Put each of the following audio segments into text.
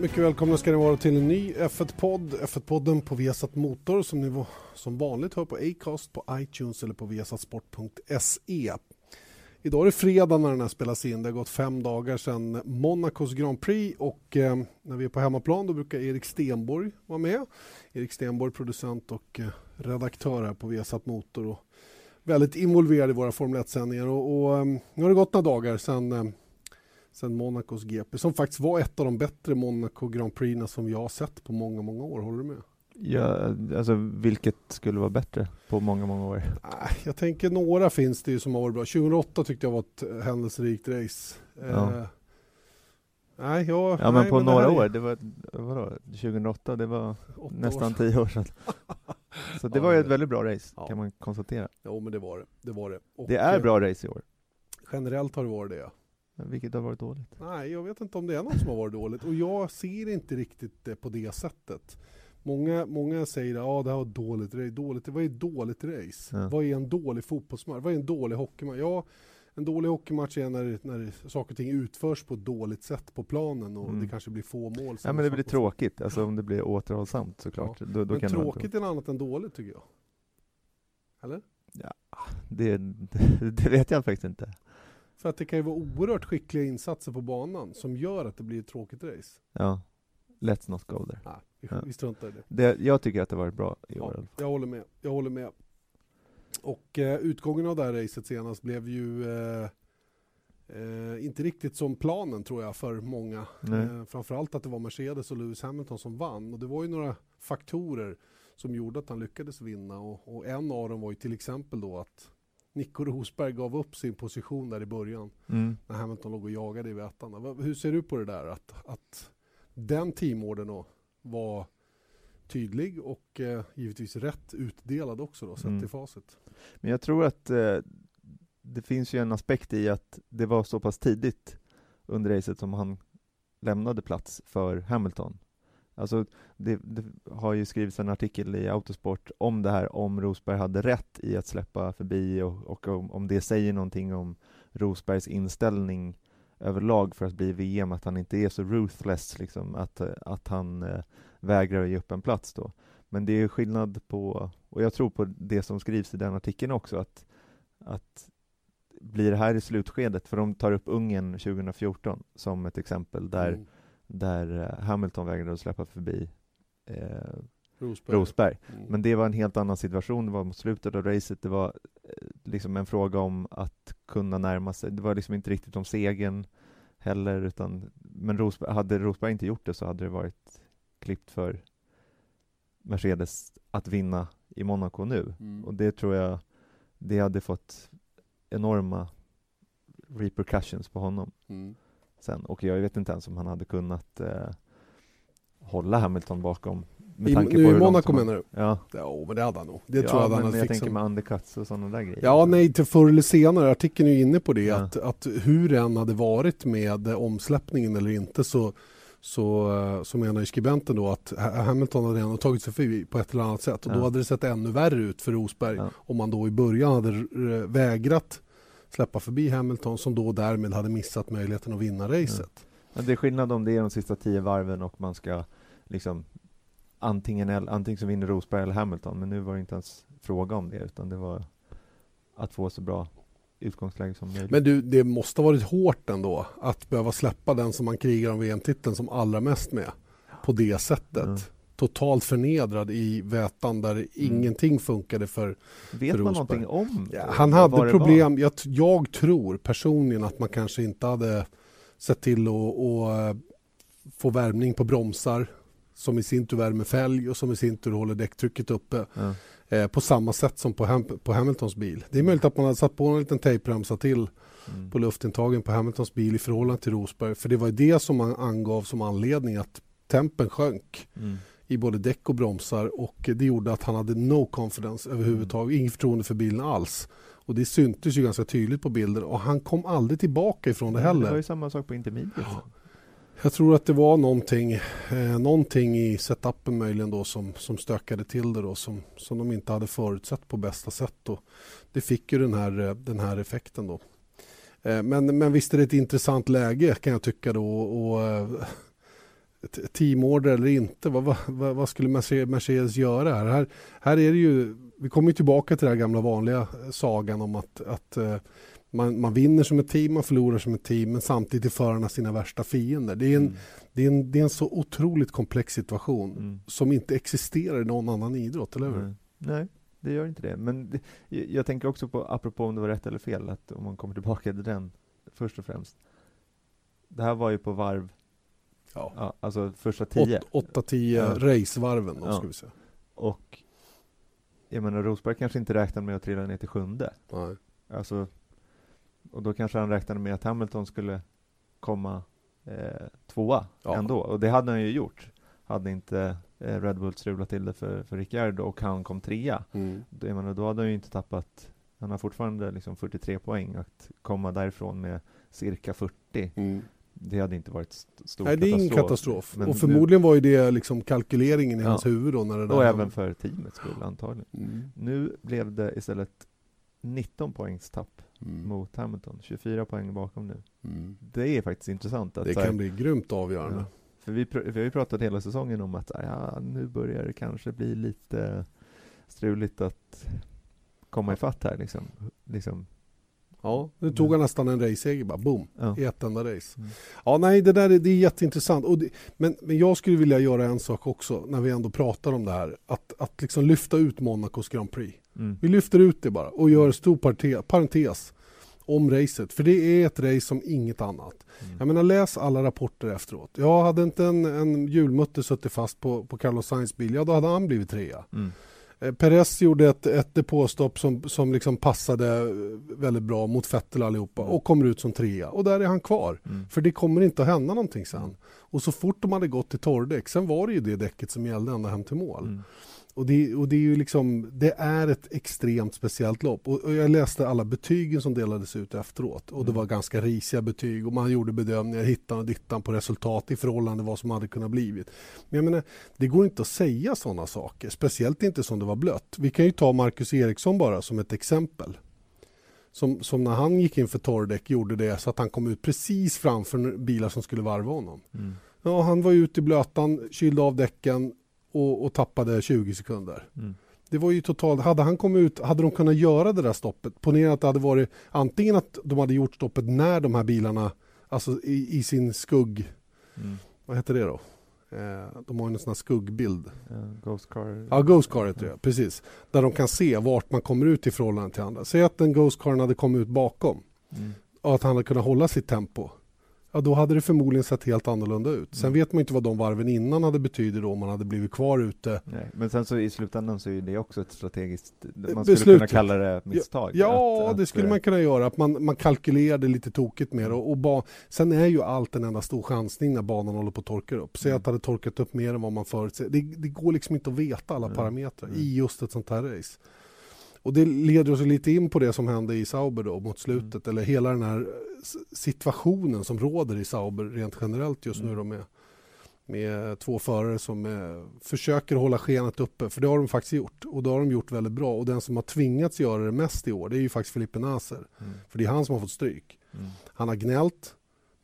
Mycket välkomna ska ni vara till en ny F1-podd. F1-podden på Viasat Motor som ni som vanligt hör på Acast, på iTunes eller på viasatsport.se. Idag är det fredag när den här spelas in. Det har gått fem dagar sedan Monacos Grand Prix och eh, när vi är på hemmaplan då brukar Erik Stenborg vara med. Erik Stenborg, producent och eh, redaktör här på Viasat Motor och väldigt involverad i våra Formel 1-sändningar. Och, och, eh, nu har det gått några dagar sedan eh, sen Monacos GP som faktiskt var ett av de bättre Monaco Grand Prix som jag har sett på många, många år. Håller du med? Ja, alltså vilket skulle vara bättre på många, många år? Nej, Jag tänker några finns det ju som har varit bra. 2008 tyckte jag var ett händelserikt race. Ja. Eh, nej, jag, Ja, men nej, på det några här är år, det var, vadå, 2008, det var nästan år. tio år sedan. Så det Ja, var ju ett väldigt bra race, Ja. kan man konstatera. Jo, men det var det. Det, var det. Och, Det är eh, bra race i år. Generellt har det varit det. Vilket har varit dåligt? Nej, jag vet inte om det är något som har varit dåligt. Och jag ser inte riktigt det på det sättet. Många, många säger att ah, det här var dåligt race. Dåligt. Vad är dåligt race? Ja. Vad är en dålig fotbollsmatch? Vad är en dålig hockeymatch? Ja, en dålig hockeymatch är när, när saker och ting utförs på ett dåligt sätt på planen och Mm. det kanske blir få mål. Ja men det blir tråkigt, alltså om det blir återhållsamt såklart. Då, då Men tråkigt är något annat än dåligt tycker jag. Eller? det, det, det vet jag faktiskt inte. För att det kan ju vara oerhört skickliga insatser på banan som gör att det blir ett tråkigt race. Ja, let's not go there. Nej, vi, Ja. vi struntar i det. Det, jag tycker att det varit bra i år. Ja, jag håller med. Jag håller med. Och eh, utgången av det här racet senast blev ju eh, eh, inte riktigt som planen tror jag för många. Eh, framförallt att det var Mercedes och Lewis Hamilton som vann. Och det var ju några faktorer som gjorde att han lyckades vinna. Och, och en av dem var ju till exempel då att Nico Rosberg gav upp sin position där i början Mm. när Hamilton låg och jagade i vätarna. Vad- Hur ser du på det där? Att, att den teamordern var tydlig och eh, givetvis rätt utdelad också då, sett Mm. i facit. Men jag tror att eh, det finns ju en aspekt i att det var så pass tidigt under racet som han lämnade plats för Hamilton. Alltså, det, det har ju skrivits en artikel i Autosport om det här, om Rosberg hade rätt i att släppa förbi och, och om, om det säger någonting om Rosbergs inställning överlag för att bli VM, att han inte är så ruthless, liksom, att, att han eh, vägrar att ge upp en plats då. Men det är skillnad på, och jag tror på det som skrivs i den artikeln också, att, att blir det här i slutskedet, för de tar upp Ungern 2014 som ett exempel där, Mm där eh, Hamilton vägrade att släppa förbi eh, Rosberg. Rosberg. Mm. Men det var en helt annan situation, det var mot slutet av racet, det var eh, liksom en fråga om att kunna närma sig, det var liksom inte riktigt om segern heller, utan, men Rosberg, hade Rosberg inte gjort det så hade det varit klippt för Mercedes att vinna i Monaco nu. Mm. Och det tror jag, det hade fått enorma repercussions på honom Mm. Sen. Och jag vet inte ens om han hade kunnat eh, hålla Hamilton bakom. Med I, tanke nu på i Monaco menar du? Ja, Ja, men det hade han nog. Det ja tror jag men han hade jag tänker med undercuts och sådana där grejer. Ja, nej, till förr eller senare. Artikeln är ju inne på det. Ja. Att, att hur det än hade varit med omsläppningen eller inte så, så, eh, så menar ju skribenten då att Ha- Hamilton hade redan tagit sig förbi på ett eller annat sätt. Och då Ja. hade det sett ännu värre ut för Rosberg Ja. om man då i början hade eh, vägrat släppa förbi Hamilton som då därmed hade missat möjligheten att vinna racet. Men det är skillnad om det är de sista tio varven och man ska liksom antingen, antingen så vinner Rosberg eller Hamilton, men nu var det inte ens fråga om det, utan det var att få så bra utgångsläge som möjligt. Men du, det måste ha varit hårt ändå att behöva släppa den som man krigar om VM-titeln som allra mest med på det sättet. Mm. Totalt förnedrad i vätan där ingenting funkade för Vet för man någonting om Ja, han hade problem. Jag, jag tror personligen att man kanske inte hade sett till att eh, få värmning på bromsar som i sin tur värmer fälg och som i sin tur håller däcktrycket uppe Ja. eh, på samma sätt som på, Ham på Hamiltons bil. Det är möjligt att man hade satt på en liten tejpremsa till Mm. på luftintagen på Hamiltons bil i förhållande till Rosberg. För det var ju det som man angav som anledning att tempen sjönk Mm. I både däck och bromsar och det gjorde att han hade no confidence överhuvudtaget, inget förtroende för bilen alls. Och det syntes ju ganska tydligt på bilden och han kom aldrig tillbaka ifrån det Det var heller. ju samma sak på intermediate. Ja. Jag tror att det var någonting, eh, någonting i setupen möjligen då som, som stökade till det då som, som de inte hade förutsett på bästa sätt. Och det fick ju den här, eh, den här effekten då. Eh, men, men visst är det ett intressant läge kan jag tycka då. Och, eh, teamorder eller inte, vad, vad, vad skulle Merce- Mercedes göra här? här? Här är det ju, vi kommer tillbaka till den gamla vanliga eh, sagan om att, att eh, man, man vinner som ett team, man förlorar som ett team men samtidigt är förarna sina värsta fiender. Det är en, Mm. det är en, det är en så otroligt komplex situation Mm. som inte existerar i någon annan idrott, eller hur? Nej. Nej, det gör inte det. Men det, jag jag tänker också på, apropå om det var rätt eller fel, att om man kommer tillbaka till den först och främst. Det här var ju på varv, Ja. ja, alltså första tio. 8-10 Ja. racevarven då, Ja. ska vi säga. Och jag menar, Rosberg kanske inte räknade med att trilla ner till sjunde. Nej. Alltså, och då kanske han räknade med att Hamilton skulle komma eh, tvåa Ja. ändå. Och det hade han ju gjort. Hade inte eh, Red Bull strulat till det för, för Ricciardo och han kom trea. Mm. Då, jag menar, då hade han ju inte tappat, han har fortfarande liksom 43 poäng. Att komma därifrån med cirka 40, Mm. Det hade inte varit st- stor Nej, det är ingen katastrof. Men och nu- förmodligen var ju det liksom kalkyleringen i Ja. hans huvud då när det där Och även för teamets skull antagligen. Mm. Nu blev det istället 19 poängs tapp Mm. mot Hamilton, 24 poäng bakom nu. Mm. Det är faktiskt intressant. Att, Det så här, kan bli grymt avgörande. ja, för vi, pr- vi har ju pratat hela säsongen om att ja, nu börjar det kanske bli lite struligt att komma ifatt här liksom. liksom Ja, nu tog han nästan en raceseger bara, boom, ja. i ett enda race. Mm. Ja, nej, det där är, det är jätteintressant. Och det, men, men jag skulle vilja göra en sak också när vi ändå pratar om det här. Att, att liksom lyfta ut Monacos Grand Prix. Mm. Vi lyfter ut det bara och gör en stor parte- parentes om racet. För det är ett race som inget annat. Mm. Jag menar läs alla rapporter efteråt. Jag hade inte en, en hjulmutter suttit fast på, på Carlos Sainz bil, ja då hade han blivit trea. Mm. Eh, Perez gjorde ett, ett depåstopp som, som liksom passade eh, väldigt bra mot Vettel allihopa och kommer ut som trea. Och där är han kvar. Mm. För det kommer inte att hända någonting sen. Och så fort de hade gått till torrdäck, sen var det ju det däcket som gällde ända hem till mål. Mm. Och, det, och det är ju liksom, det är ett extremt speciellt lopp. Och, och jag läste alla betygen som delades ut efteråt. Och det Mm. var ganska risiga betyg och man gjorde bedömningar hittan och dittan på resultat i förhållande till vad som hade kunnat blivit. Men jag menar, det går inte att säga sådana saker. Speciellt inte som det var blött. Vi kan ju ta Marcus Eriksson bara som ett exempel. Som, som när han gick in för torrdäck gjorde det så att han kom ut precis framför bilar som skulle varva honom. Mm. Ja, han var ute i blötan, kylde av däcken och, och tappade 20 sekunder. Mm. Det var ju totalt, hade han kommit ut, hade de kunnat göra det där stoppet? Ponera att det hade varit antingen att de hade gjort stoppet när de här bilarna, alltså i, i sin skugg, Mm. vad heter det då? Eh, de har ju en sån här skuggbild. Ja, Ghost car. Ja, Ghost Car heter det, precis. Där de kan se vart man kommer ut i förhållande till andra. Säg att den Ghost Caren hade kommit ut bakom Mm. och att han hade kunnat hålla sitt tempo. Ja, då hade det förmodligen sett helt annorlunda ut. Sen Mm. vet man inte vad de varven innan hade betyder då om man hade blivit kvar ute. Nej, men sen så i slutändan så är det också ett strategiskt, man skulle Beslut. kunna kalla det misstag. Ja, Att- det att, skulle eh, man kunna göra. Att man, man kalkylerade lite tokigt med det. Och, och ba, sen är ju allt en enda stor chansning när banan håller på att torka upp. Säg Mm. att det hade torkat upp mer än vad man förutser. Det, det går liksom inte att veta alla Mm. parametrar Mm. i just ett sånt här race. Och det leder oss lite in på det som hände i Sauber då mot slutet. Mm. Eller hela den här situationen som råder i Sauber rent generellt just nu Mm. då med, med två förare som eh, försöker hålla skenet uppe. För det har de faktiskt gjort. Och det har de gjort väldigt bra. Och den som har tvingats göra det mest i år det är ju faktiskt Felipe Nasser. Mm. För det är han som har fått stryk. Mm. Han har gnällt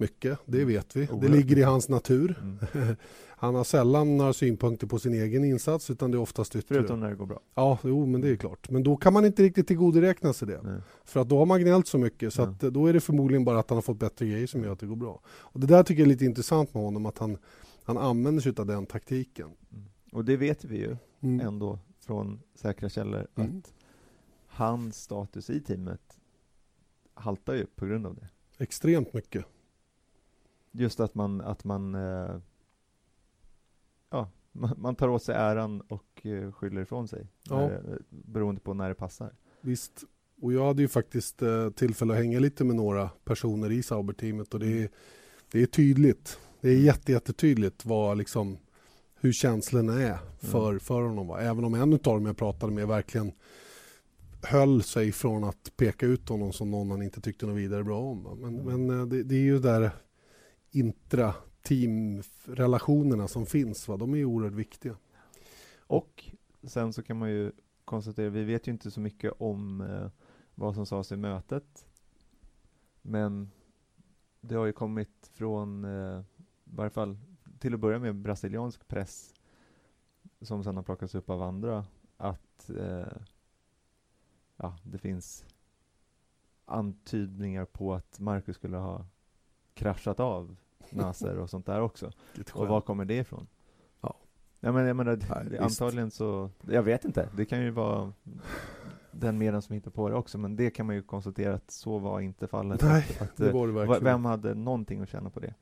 mycket, det Mm. vet vi. Det ligger i hans natur. Mm. Han har sällan några synpunkter på sin egen insats utan det är oftast yttre. Förutom när det går bra. Ja, jo, men det är klart. Men då kan man inte riktigt tillgodoräkna sig det. Nej. För att då har man gnällt så mycket så att eh, då är det förmodligen bara att han har fått bättre grejer som gör att det går bra. Och det där tycker jag är lite intressant med honom att han, han använder sig av den taktiken. Mm. Och det vet vi ju Mm. ändå från säkra källor att hans status i teamet haltar ju på grund av det. Extremt mycket. Just att man, att man eh, ja, man, man tar åt sig äran och eh, skyller ifrån sig, Ja. när, beroende på när det passar. Visst. Och jag hade ju faktiskt eh, tillfälle att hänga lite med några personer i Sauber-teamet och det är, det är tydligt. Det är jätte, jättetydligt vad liksom, hur känslorna är för, för honom. Va? Även om en av dem jag pratade med verkligen höll sig från att peka ut honom som någon han inte tyckte något vidare bra om. Men, men eh, det, det är ju där intra-team-relationerna som finns. Va? De är oerhört viktiga. Och sen så kan man ju konstatera, vi vet ju inte så mycket om eh, vad som sades i mötet. Men det har ju kommit från, eh, i varje fall till att börja med brasiliansk press, som sen har plockats upp av andra, att eh, ja, det finns antydningar på att Marcus skulle ha kraschat av Nasser och sånt där också. Och var kommer det ifrån? Ja. Ja, men jag menar, Nej, det, antagligen så, jag vet inte, det kan ju vara den medien som hittar på det också, men det kan man ju konstatera att så var inte fallet. Nej, att, att, Det eh, var det va- verkligen. vem hade någonting att tjäna på det?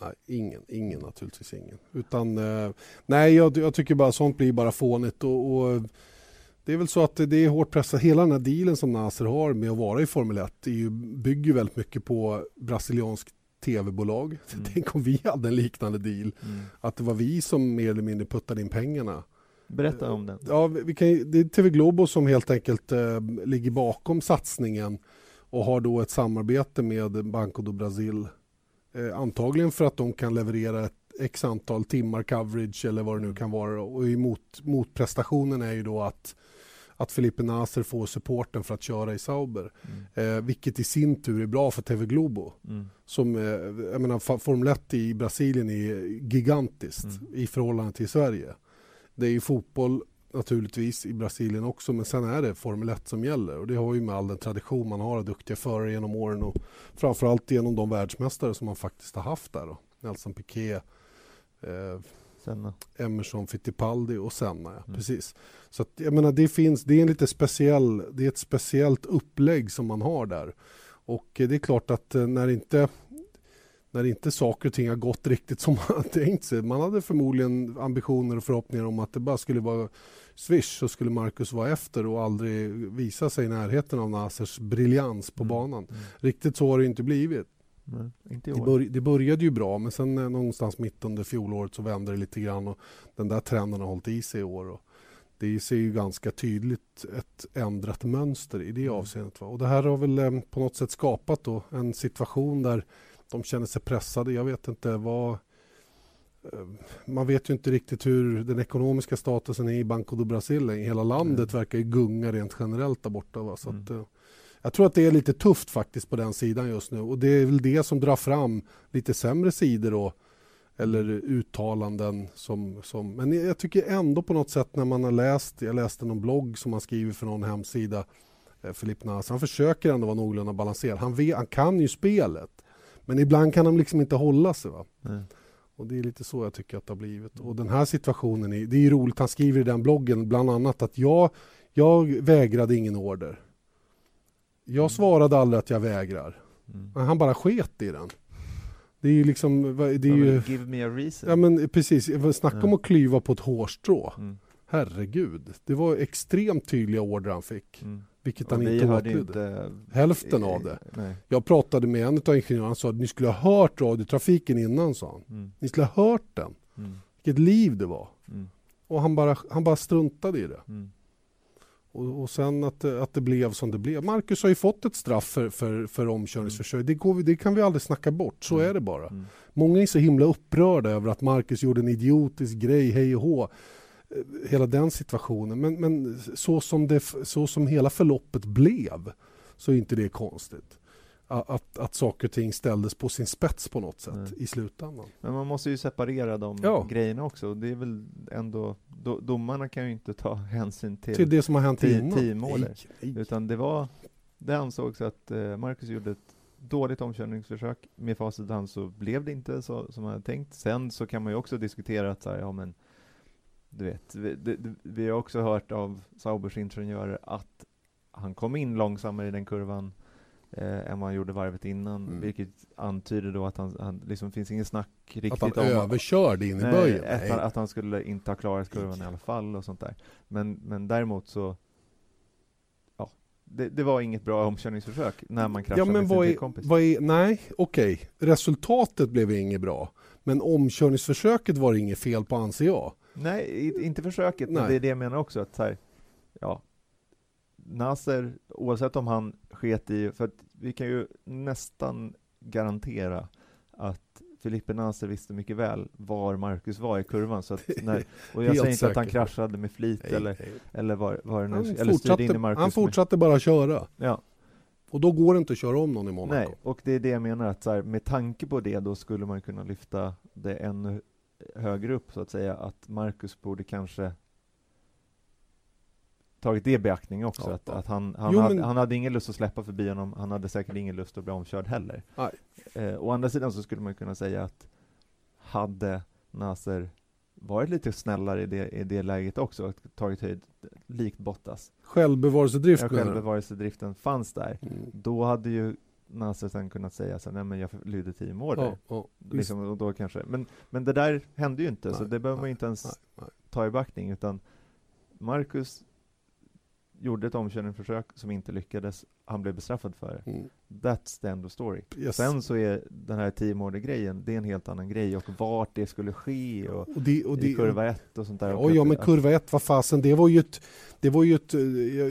Nej, ingen, ingen naturligtvis ingen. Utan, eh, nej, jag, jag tycker bara sånt blir bara fånigt. Och, och, det är väl så att det är hårt pressat. Hela den här dealen som Nasser har med att vara i Formel 1 är ju, bygger väldigt mycket på brasiliansk tv-bolag. Mm. Tänk om vi hade en liknande deal. Att det var vi som mer eller mindre puttade in pengarna. Berätta om den. Ja, vi kan, det är TV Globo som helt enkelt eh, ligger bakom satsningen och har då ett samarbete med Banco do Brasil. Eh, antagligen för att de kan leverera ett x antal timmar coverage eller vad det nu kan vara. Och emot, motprestationen är ju då att, att Felipe Nasser får supporten för att köra i Sauber. Mm. Eh, vilket i sin tur är bra för TV Globo. Mm. Som, eh, jag menar, Formel 1 i Brasilien är gigantiskt Mm. i förhållande till Sverige. Det är ju fotboll naturligtvis i Brasilien också men sen är det Formel 1 som gäller och det har ju med all den tradition man har av duktiga förare genom åren och framförallt genom de världsmästare som man faktiskt har haft där då. Nelson Piquet, eh, Sen, Emerson Fittipaldi och Senna. Ja. Mm. Precis. Så att, jag menar, det finns, det är en lite speciell, det är ett speciellt upplägg som man har där. Och eh, det är klart att eh, när inte när inte saker och ting har gått riktigt som man hade tänkt sig. Man hade förmodligen ambitioner och förhoppningar om att det bara skulle vara swish så skulle Marcus vara efter och aldrig visa sig i närheten av Nasers briljans på Mm. banan. Mm. Riktigt så har det inte blivit. Nej, inte i Det, år. bör, det började ju bra men sen eh, någonstans mitt under fjolåret så vände det lite grann och den där trenden har hållit i sig i år. Och det ser ju ganska tydligt ett ändrat mönster i det Mm. avseendet. Va? Och det här har väl eh, på något sätt skapat då en situation där de känner sig pressade. Jag vet inte vad... eh, Man vet ju inte riktigt hur den ekonomiska statusen är i Banco do Brasil. Hela landet Nej. verkar ju gunga rent generellt där borta. Va? Så Mm. att, jag tror att det är lite tufft faktiskt på den sidan just nu och det är väl det som drar fram lite sämre sidor då eller uttalanden som, som men jag tycker ändå på något sätt när man har läst, jag läste någon blogg som han skriver för någon hemsida eh, Filip Nas, han försöker ändå vara någorlunda balanserad. Han, vet, han kan ju spelet men ibland kan han liksom inte hålla sig. Va? Nej. Och det är lite så jag tycker att det har blivit. Och den här situationen, är, det är ju roligt, han skriver i den bloggen bland annat att jag, jag vägrade ingen order. Jag svarade aldrig att jag vägrar. Mm. Han bara sket i den. Det är ju liksom, det är Ja, ju, Give me a reason. ja men precis, snacka om Ja. att klyva på ett hårstrå. Mm. Herregud, det var extremt tydliga order han fick. Mm. Vilket han inte åtlydde. inte Hälften eh, av det. Nej. Jag pratade med en av ingenjörerna, han sa att ni skulle ha hört radiotrafiken innan, sa han. Mm. Ni skulle ha hört den. Mm. Vilket liv det var. Mm. Och han bara, han bara struntade i det. Mm. Och, och sen att, det- att det blev som det blev. Marcus har ju fått ett straff för, för, för omkörningsförsök. Det, går, det kan vi aldrig snacka bort. Så Mm. är det bara. Mm. Många är så himla upprörda över att Marcus gjorde en idiotisk grej, hej och hå. Eh, Hela den situationen. Men, men så, som det, så som hela förloppet blev så är inte det konstigt. Att, att saker och ting ställdes på sin spets på något sätt Nej. i slutändan. Men man måste ju separera de Ja. grejerna också. Det är väl ändå, do, domarna kan ju inte ta hänsyn till, Till det som har hänt Tio- innan. tio mål. Nej, nej. utan det var, det ansågs att eh, Marcus gjorde ett dåligt omkörningsförsök. Med facit hand så blev det inte så som man hade tänkt. Sen så kan man ju också diskutera att så här, ja men, du vet, vi, det, vi har också hört av Saubers ingenjörer att han kom in långsammare i den kurvan eh, än vad han gjorde varvet innan, Mm. vilket antyder då att han, han liksom finns ingen snack riktigt Att han om överkörde in i böjen. Att, han, att han skulle inte ha klarat kurvan i alla fall och sånt där. Men, men däremot så, ja, det, det var inget bra omkörningsförsök när man kraschade Ja, men med sin vad är, teamkompis. vad är, nej, okej. Resultatet blev inget bra. Men omkörningsförsöket var det inget fel på anser jag. Nej, inte försöket, men Nej. det är det jag menar också. Att så här, ja, Nasser, oavsett om han sket i, för att vi kan ju nästan garantera att Filippe Nasser visste mycket väl var Marcus var i kurvan. Så att när, och jag säger inte att han kraschade med flit Nej, eller, nej. eller var, var det nu, eller styrde in i Marcus. han med- fortsatte bara köra. Ja, Och då går det inte att köra om någon i Monaco. nej, och det är det jag menar att så här, med tanke på det då skulle man kunna lyfta det ännu högre upp så att säga att Marcus borde kanske tagit det i beaktning också Ja, att, ja. att han, han, Jo, hade, men- han hade ingen lust att släppa förbi honom, han hade säkert ingen lust att bli omkörd heller. Eh, å andra sidan så skulle man kunna säga att hade Nasser varit lite snällare i det, i det läget också, och tagit höjd, likt Bottas, Självbevarelsedrift ja, självbevarelsedriften fanns där, Mm. då hade ju Nasser sen kunnat säga så nej men jag lydde Ja, där. ja, visst. Liksom, och då kanske. Men, men det där hände ju inte, så Nej, det behöver man inte ens nej, nej. ta i backning, utan Marcus gjorde ett omkörningsförsök som inte lyckades, han blev bestraffad för det. Mm. That's the end of story. Yes. Sen så är den här teamorder-grejen, det är en helt annan grej, och vart det skulle ske, och, och det, och det, i kurva ett och sånt där. Och ja, men kurva ett, vad fasen, det var ju ett, det var ju ett,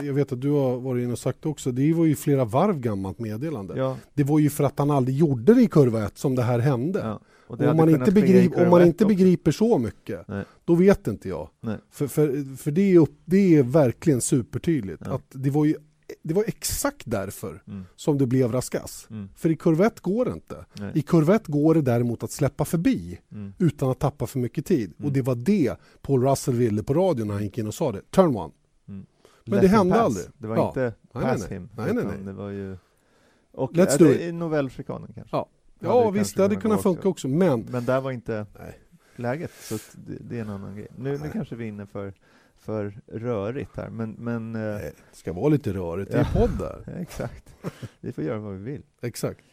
jag vet att du har varit inne och sagt också, det var ju flera varv gammalt meddelande. Ja, Det var ju för att han aldrig gjorde det i kurva ett som det här hände. ja. Om man, inte, begrip, om man inte begriper så mycket, Nej. då vet inte jag. Nej. För, för, för det, är upp, det är verkligen supertydligt. Ja. Att det, var ju, det var exakt därför Mm, som det blev raskas. mm, För i kurva ett går det inte. nej, I kurva ett går det däremot att släppa förbi mm, utan att tappa för mycket tid. Mm. Och det var det Paul Russell ville på radion när han gick in och sa det. Turn one. mm. Men Let det hände pass. aldrig. Det var Ja. inte Nej, nej, pass nej. him, Nej, nej, nej. det var ju... Och Let's äh, do it. är novellschikanen kanske. Ja. Hade Ja det visst, det hade kunnat funka också. Men Men där var inte Nej. läget, så det, det är en annan grej. Nu, nu Nej. kanske vi är inne för, för rörigt här, men, men eh, det ska vara lite rörigt. Det är Ja. podd där. ja, exakt. Vi får göra vad vi vill. Exakt.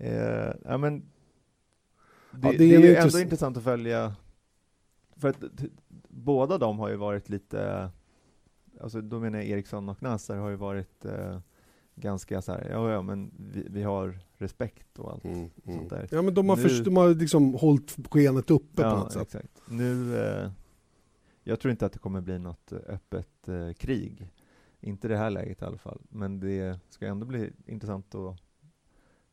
Eh, ja, men det, Ja, det det är är, ju ändå intressant att följa, för att båda de har ju varit lite, alltså då menar jag Eriksson och Nasser har ju varit eh, ganska så här, ja, ja men vi, vi har respekt och allt Mm, mm. sånt där. Ja men de har, Nu- först, de har liksom hållit skenet uppe på Ja, något sätt. exakt. Nu, eh, jag tror inte att det kommer bli något eh, öppet eh, krig. Inte i det här läget i alla fall. Men det ska ändå bli intressant att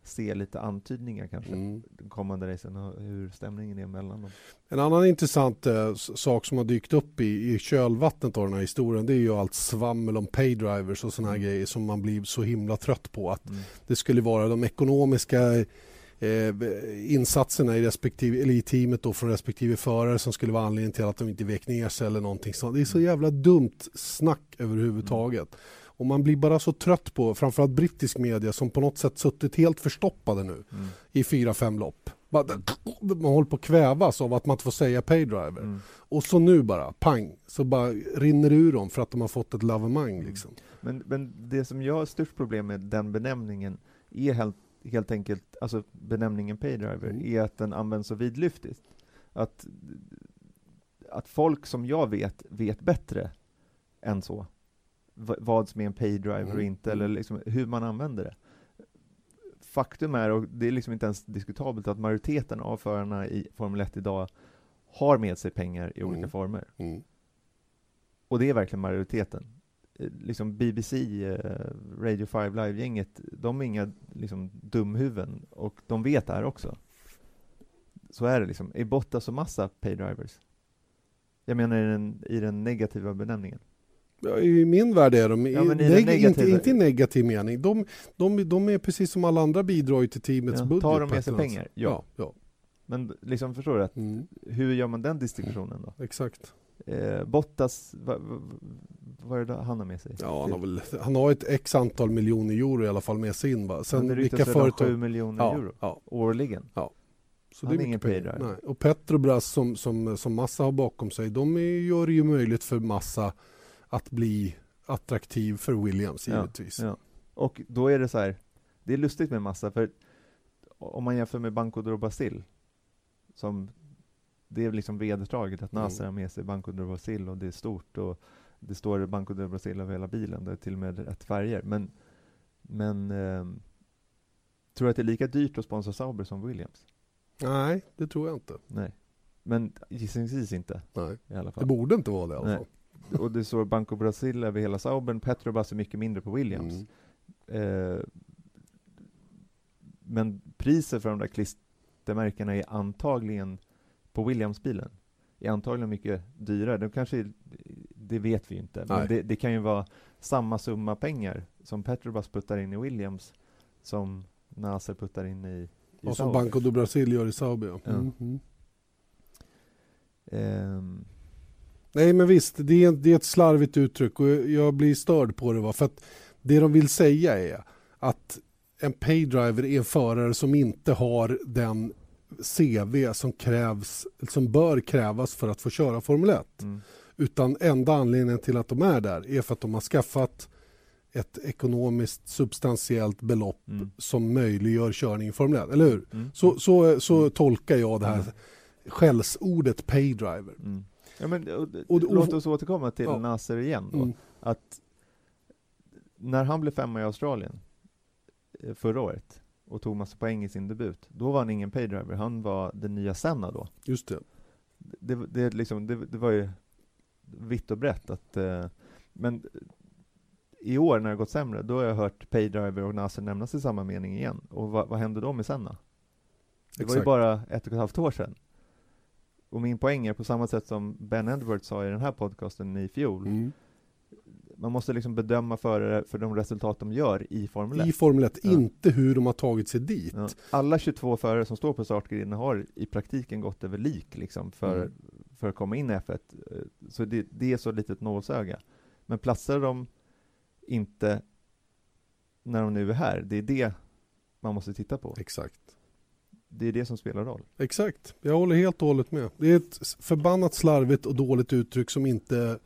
se lite antydningar kanske. Mm. De kommande racen och hur stämningen är mellan dem. En annan intressant eh, sak som har dykt upp i, i kölvattnet av den här historien det är ju allt svammel om paydrivers och såna här Mm. grejer som man blir så himla trött på. Att Mm. det skulle vara de ekonomiska eh, insatserna i, respektive, eller i teamet då från respektive förare som skulle vara anledningen till att de inte vek ner sig eller någonting sånt. Det är så jävla dumt snack överhuvudtaget. Och man blir bara så trött på framförallt brittisk media som på något sätt suttit helt förstoppade nu Mm. i fyra, fem lopp. Man håller på att kvävas av att man inte får säga paydriver. Mm. Och så nu bara, pang, så bara rinner det ur dem för att de har fått ett lavemang. Liksom. Men, men det som jag har störst problem med den benämningen är helt, helt enkelt, alltså benämningen paydriver, Mm. är att den används så vidlyftigt. Att, att folk som jag vet, vet bättre än så. Vad som är en paydriver och Mm. inte, eller liksom hur man använder det. Faktum är, och det är liksom inte ens diskutabelt, att majoriteten av förarna i Formel 1 idag har med sig pengar i olika Mm. former. Mm. Och det är verkligen majoriteten. Eh, Liksom BBC, eh, Radio 5 Live-gänget, de är inga liksom, dumhuvuden och de vet det här också. Så är det liksom. Är Bottas och Massa paydrivers? Jag menar i den, i den negativa benämningen. Ja, I min värld är de, Ja, men neg- inte, inte i negativ mening. De, de, de är precis som alla andra bidrar ju till teamets Ja, budget. tar de med sig pengar? Ja. ja. ja. Men liksom, förstår du? Att, Mm, hur gör man den distinktionen då? exakt. Eh, Bottas, vad va, är det han har med sig? Ja, han, har väl, han har ett x antal miljoner euro i alla fall med sig in. Va? Sen Sen det vilka företag... 7 miljoner Ja, euro ja. årligen. Så Han det är ingen pengar. Nej. Och Petrobras som, som, som Massa har bakom sig, de är, gör det ju möjligt för Massa att bli attraktiv för Williams Ja, givetvis. Ja. Och då är det så här, det är lustigt med massa, för om man jämför med Banco do Brasil, som det är liksom vedertaget att Mm. Nasser har med sig Banco do Brasil och det är stort och det står Banco do Brasil över hela bilen, det är till och med rätt färger. Men, men ehm, tror du att det är lika dyrt att sponsra Sauber som Williams? Nej, det tror jag inte. Nej. Men gissningsvis inte Nej. i alla Det fall. borde inte vara det i alla Nej. Och det står Banco Brasil över hela Saubern, Petrobras är mycket mindre på Williams. Mm. Eh, men priset för de där klistermärkena är antagligen på Williams-bilen är antagligen mycket dyrare. De kanske, är- det vet vi ju inte, men det, det kan ju vara samma summa pengar som Petrobras puttar in i Williams som Nasser puttar in i, i Och som. Banco do Brasil gör i Sauber. ja. Mm. Mm. Ehm, Nej men visst, det är, det är ett slarvigt uttryck och jag blir störd på det. Va? För att det de vill säga är att en paydriver är en förare som inte har den CV som krävs, som bör krävas för att få köra Formel 1. mm, Utan enda anledningen till att de är där är för att de har skaffat ett ekonomiskt substantiellt belopp mm, som möjliggör körning i Formel 1, eller hur? mm, Så, så, så tolkar jag det här Mm. skällsordet paydriver. mm. Ja, men, och, Och- låt oss återkomma till Ja. Nasser igen. Då. Mm. att när han blev femma i Australien eh, förra året och tog massa poäng i sin debut, då var han ingen paydriver, han var den nya Senna då. Just det. Det, det, liksom, det, det var ju vitt och brett att, eh, men i år när det gått sämre, då har jag hört paydriver och Nasser nämnas i samma mening igen. Och vad, vad hände då med Senna? Det var ju Exakt. bara ett och ett halvt år sedan. Och min poäng är på samma sätt som Ben Edwards sa i den här podcasten i fjol, Mm. man måste liksom bedöma förare för de resultat de gör i Formel 1. I Formel 1, Ja. inte hur de har tagit sig dit. Ja. Alla 22 förare som står på startgriden har i praktiken gått över lik liksom för, Mm. för att komma in i F1. Eh, Så det, det är så litet nålsöga. Men platsar de inte när de nu är här, det är det man måste titta på. Exakt. Det är det som spelar roll. Exakt, jag håller helt och hållet med. Det är ett förbannat slarvigt och dåligt uttryck som inte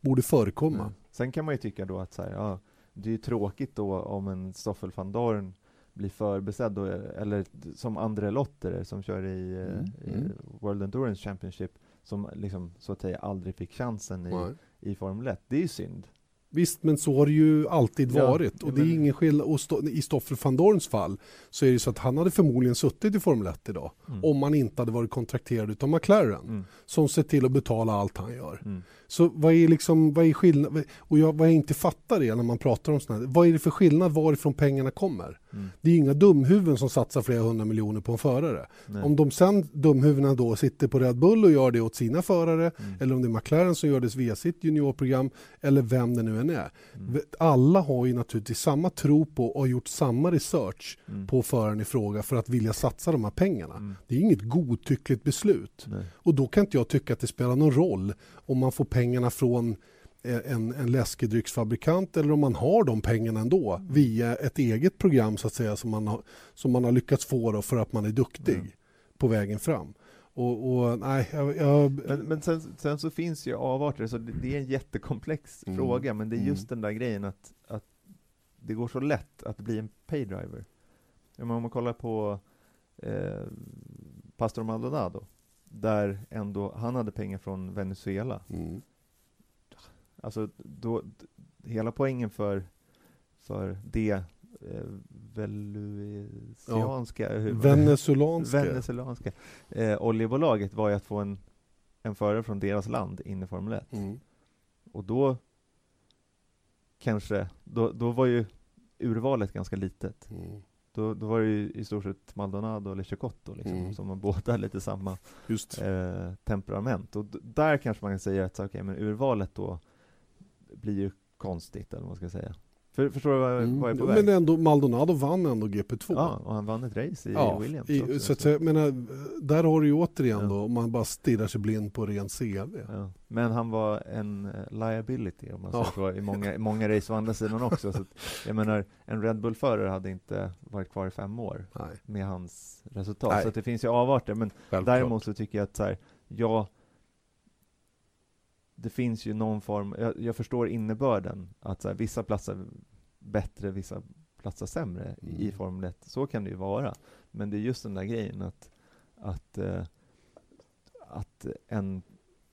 borde förekomma. Mm. Sen kan man ju tycka då att så här, ja, det är ju tråkigt då om en Stoffel van Dorn blir förbesedd då, eller som André Lotterer som kör i, eh, Mm, i mm. World Endurance Championship som liksom så att säga aldrig fick chansen i, i Formel 1. Det är ju synd. Visst, men så har det ju alltid Ja, varit. Och det är ingen skillnad. Och stå, I Stoffel van Dorns fall så är det så att han hade förmodligen suttit i Formel 1 idag. Mm. Om han inte hade varit kontrakterad utav McLaren. Mm. Som ser till att betala allt han gör. Mm. Så vad är liksom, vad är skillnad? Och jag, vad jag inte fattar är när man pratar om sådana här, vad är det för skillnad varifrån pengarna kommer? Mm. Det är inga dumhuvuden som satsar flera hundra miljoner på en förare. Nej. Om de sen dumhuvudena då sitter på Red Bull och gör det åt sina förare Mm. eller om det är McLaren som gör det via sitt juniorprogram eller vem det nu än är. Mm. Alla har ju naturligtvis samma tro på och har gjort samma research Mm. på föraren i fråga för att vilja satsa de här pengarna. Mm. Det är inget godtyckligt beslut. Nej. Och då kan inte jag tycka att det spelar någon roll om man får pengarna från eh, en, en läskedrycksfabrikant eller om man har de pengarna ändå Mm. via ett eget program så att säga som man har, som man har lyckats få för att man är duktig Mm. på vägen fram. Och, och nej, jag, jag, Men, men sen, sen så finns ju avarter, så det, det är en jättekomplex Mm. fråga, men det är just Mm. den där grejen att, att det går så lätt att bli en paydriver. Om man kollar på eh, Pastor Maldonado, där ändå, han hade pengar från Venezuela. mm, Alltså, då, hela poängen för, för det eh, velusianska, hur- venezuelanska. venezuelanska eh, oljebolaget var ju att få en, en förare från deras land in i Formel 1. Mm. Och då kanske, då, då var ju urvalet ganska litet. Mm. Då, då var det ju i stort sett Maldonado eller Chicotto liksom, Mm. som var båda lite samma eh, temperament. Och där kanske man kan säga att okej, men urvalet då blir ju konstigt, eller vad man ska säga. För, förstår du vad, jag- Mm. vad jag är på Men väg? ändå, Maldonado vann ändå GP2. Ja, och han vann ett race i Ja, Williams i, också, så att säga, jag menar, där har du ju återigen Ja. då, om man bara stirrar sig blind på ren CV. Ja. Men han var en eh, liability om man Ja. säger så, i många, i många race å andra sidan också. Så att, jag menar, en Red Bull-förare hade inte varit kvar i fem år Nej, med hans resultat. Nej. Så det finns ju avarter, men självklart. däremot så tycker jag att så här, ja, det finns ju någon form, jag, jag förstår innebörden, att så här, vissa platser bättre, vissa platsar sämre i Mm. Formel 1. Så kan det ju vara. Men det är just den där grejen att, att, eh, att en,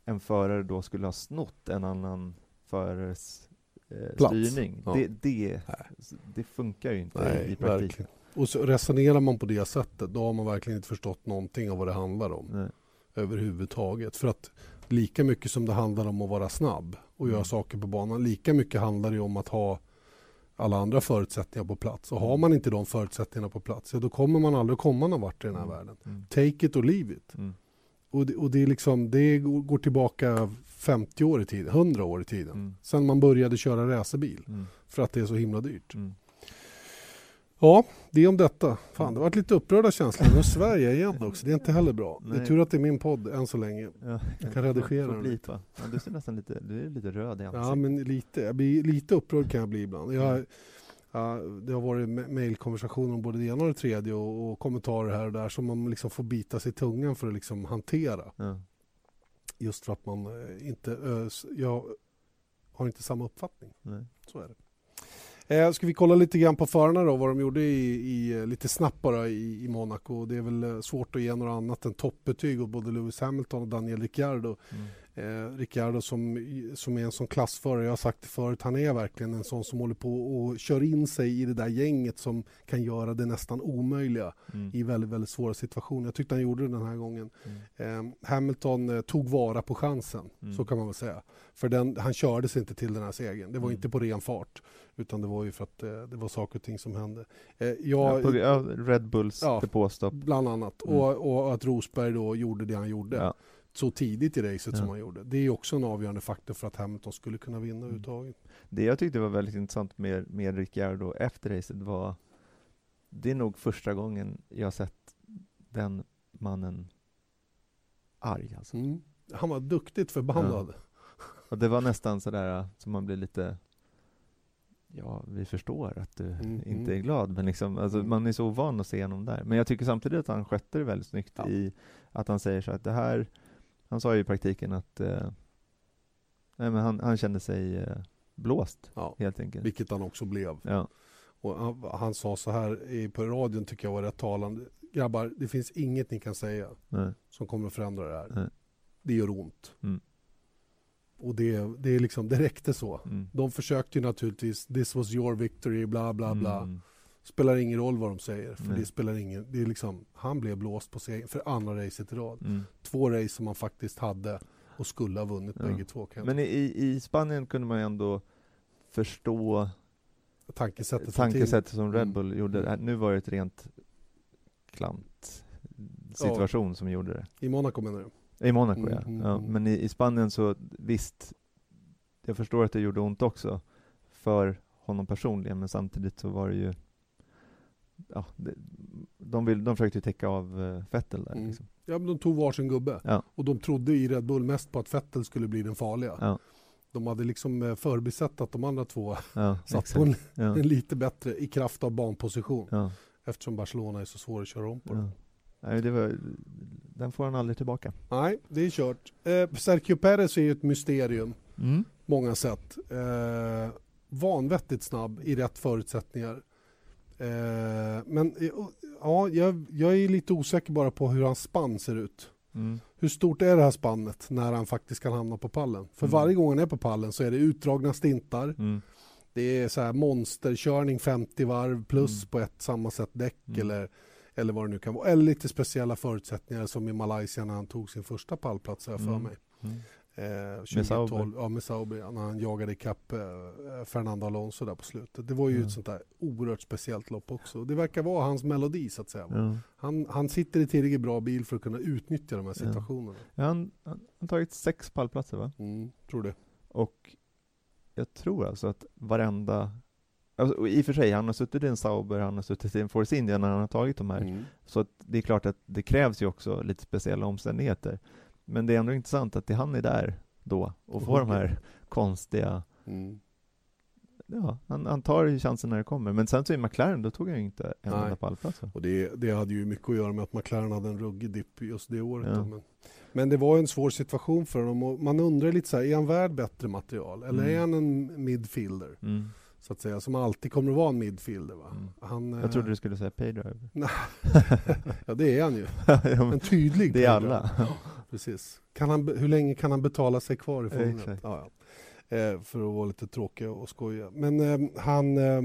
en förare då skulle ha snott en annan förares eh, Plats. styrning. Ja. Det, det, det funkar ju inte Nej, i praktiken. verkligen. Och så resonerar man på det sättet, då har man verkligen inte förstått någonting av vad det handlar om Nej. överhuvudtaget. För att lika mycket som det handlar om att vara snabb och göra Mm. saker på banan, lika mycket handlar det om att ha alla andra förutsättningar på plats. Och har man inte de förutsättningarna på plats, ja, då kommer man aldrig komma någon vart i den här Mm. världen. Mm. Take it or leave it. Mm. Och det, och det, är liksom, det går går tillbaka 50 år i tiden, 100 år i tiden. Mm. Sen man började köra racerbil. Mm. För att det är så himla dyrt. Mm. Ja, det är om detta. Fan, det varit lite upprörda känslor. Nu jag igen också. Det är inte heller bra. Det är Nej. tur att det är min podd än så länge. Ja, Jag kan redigera den bli, va? Ja, du ser nästan lite, du är lite röd i ansiktet. Ja, men lite. Jag blir, lite upprörd kan jag bli ibland. Jag, ja, det har varit mejlkonversationer om både det ena och det tredje och, och kommentarer här och där som man liksom får bita sig i tungan för att liksom hantera. Ja. Just för att man eh, inte... eh, Jag har inte samma uppfattning. Nej. Så är det. Eh, ska vi kolla lite grann på förarna då, vad de gjorde i, i, eh, lite snabbt bara i, i Monaco. Det är väl eh, svårt att ge något annat än toppbetyg åt både Lewis Hamilton och Daniel Ricciardo. Mm. Eh, Ricciardo som, som är en sån klassförare, jag har sagt det förut, han är verkligen en sån som håller på och kör in sig i det där gänget som kan göra det nästan omöjliga Mm. i väldigt, väldigt svåra situationer. Jag tyckte han gjorde det den här gången. Mm. Eh, Hamilton eh, tog vara på chansen, Mm. så kan man väl säga. För den, han körde sig inte till den här segern. Det var Mm. inte på ren fart, utan det var ju för att eh, det var saker och ting som hände. Eh, Ja, jag, på, ja, Red Bulls Ja. depåstopp. Bland annat. Mm. Och, och att Rosberg då gjorde det han gjorde Ja. Så tidigt i racet Ja. som han gjorde. Det är också en avgörande faktor för att Hamilton skulle kunna vinna Mm. överhuvudtaget. Det jag tyckte var väldigt intressant med, med Ricciardo efter racet var Det är nog första gången jag sett den mannen arg alltså. Mm. Han var duktigt förbannad. Och det var nästan sådär äh, som man blir lite Ja, vi förstår att du Mm, inte mm. är glad, men liksom, alltså, Mm. man är så ovan att se honom där. Men jag tycker samtidigt att han skötte det väldigt snyggt Ja. i att han säger så att det här, han sa ju i praktiken att eh, nej, men han, han kände sig eh, blåst Ja. helt enkelt. Vilket han också blev. Ja, Och han, han sa så här i, på radion tycker jag var rätt talande. Grabbar, det finns inget ni kan säga nej, som kommer förändra det här. nej. Det gör ont. Mm. Och det, det, är liksom, det räckte så. Mm. De försökte ju naturligtvis, this was your victory, bla bla bla. Mm. Spelar ingen roll vad de säger. För Nej. det spelar ingen, det är liksom, han blev blåst på segern för andra racet i rad. Mm. Två race som han faktiskt hade och skulle ha vunnit Ja. bägge två. Men i, i Spanien kunde man ju ändå förstå tankesättet tankesättet som Red Mm. Bull gjorde. Mm. Nu var det ett rent klant situation som gjorde det. I Monaco menar du? I Monaco Mm, ja. ja. mm. Men i, i Spanien så visst, jag förstår att det gjorde ont också för honom personligen, men samtidigt så var det ju Ja, de, vill, de försökte ju täcka av uh, Vettel där Mm. liksom. Ja, men de tog varsin gubbe. Ja. Och de trodde i Red Bull mest på att Vettel skulle bli den farliga. Ja, De hade liksom eh, förbisett att de andra två ja, satt exakt. på en, Ja, en lite bättre i kraft av banposition. ja, Eftersom Barcelona är så svår att köra om på. ja. Nej, det var, den får han aldrig tillbaka. Nej, det är kört. Eh, Sergio Perez är ju ett mysterium. Mm. många sätt. Eh, vanvettigt snabb i rätt förutsättningar. Eh, men eh, ja, jag, jag är lite osäker bara på hur hans spann ser ut. Mm. Hur stort är det här spannet när han faktiskt kan hamna på pallen? För Mm. varje gång han är på pallen så är det utdragna stintar. Mm. Det är så här monsterkörning 50 varv plus Mm. på ett samma sätt däck Mm. eller, eller vad det nu kan vara. Eller lite speciella förutsättningar som i Malaysia när han tog sin första pallplats jag för Mm. mig. Eh, Med 2012, Sauber. ja, med Sauber, ja, när han jagade ikapp eh, Fernando Alonso där på slutet. Det var ju Mm. ett sånt där oerhört speciellt lopp också. Det verkar vara hans melodi så att säga. Ja. Han, han sitter i tillräckligt bra bil för att kunna utnyttja de här Ja. situationerna. Ja, han har tagit sex pallplatser va? Mm, tror det. Och jag tror alltså att varenda alltså, I och för sig, han har suttit i en Sauber, han har suttit i en Force India när han har tagit de här. Mm. Så att det är klart att det krävs ju också lite speciella omständigheter. Men det är ändå intressant att det han är där då och får de här konstiga Mm. Ja, han, han tar ju chansen när det kommer. Men sen så i McLaren, då tog han ju inte en Nej. enda pallplats. Och det, det hade ju mycket att göra med att McLaren hade en ruggig dipp just det året. Ja. Då, men, men det var en svår situation för honom och man undrar lite så här, är han värd bättre material? Eller Mm. är han en midfielder? Mm. så att säga, som alltid kommer att vara en midfielder. Va? Mm. Han, eh, Jag trodde du skulle säga paydriver. ja, det är han ju. ja, En tydlig det är alla. Precis. Kan han, hur länge kan han betala sig kvar i Formel 1? Exakt. Ja, ja. Eh, för att vara lite tråkig och skoja. Men eh, han, eh,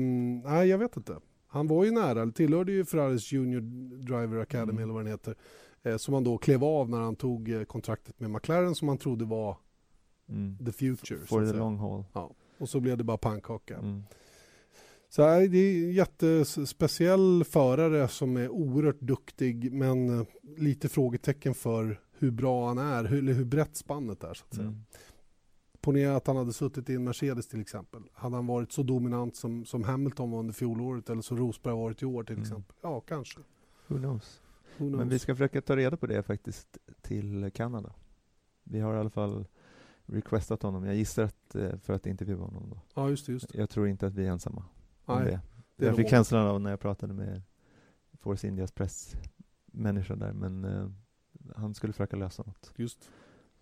nej jag vet inte. Han var ju nära, tillhörde ju Ferraris Junior Driver Academy Mm. eller vad den heter. Eh, som han då klev av när han tog eh, kontraktet med McLaren som han trodde var Mm. the future. For the long haul. Och så blev det bara pannkaka. Mm. Så det är en jättespeciell förare som är oerhört duktig men eh, lite frågetecken för hur bra han är, hur, eller hur brett spannet är så att säga. Mm. Ponera att han hade suttit i en Mercedes till exempel. Hade han varit så dominant som, som Hamilton var under fjolåret eller som Rosberg varit i år till Mm. exempel. Ja, kanske. Who knows? Who knows? Men vi ska försöka ta reda på det faktiskt till Kanada. Vi har i alla fall requestat honom. Jag gissar att eh, för att intervjua honom då. Ja, just det. Just det. Jag tror inte att vi är ensamma om Nej, det. det är jag fick känslan av när jag pratade med Force Indias pressmänniska där, men eh, han skulle försöka lösa något. Just.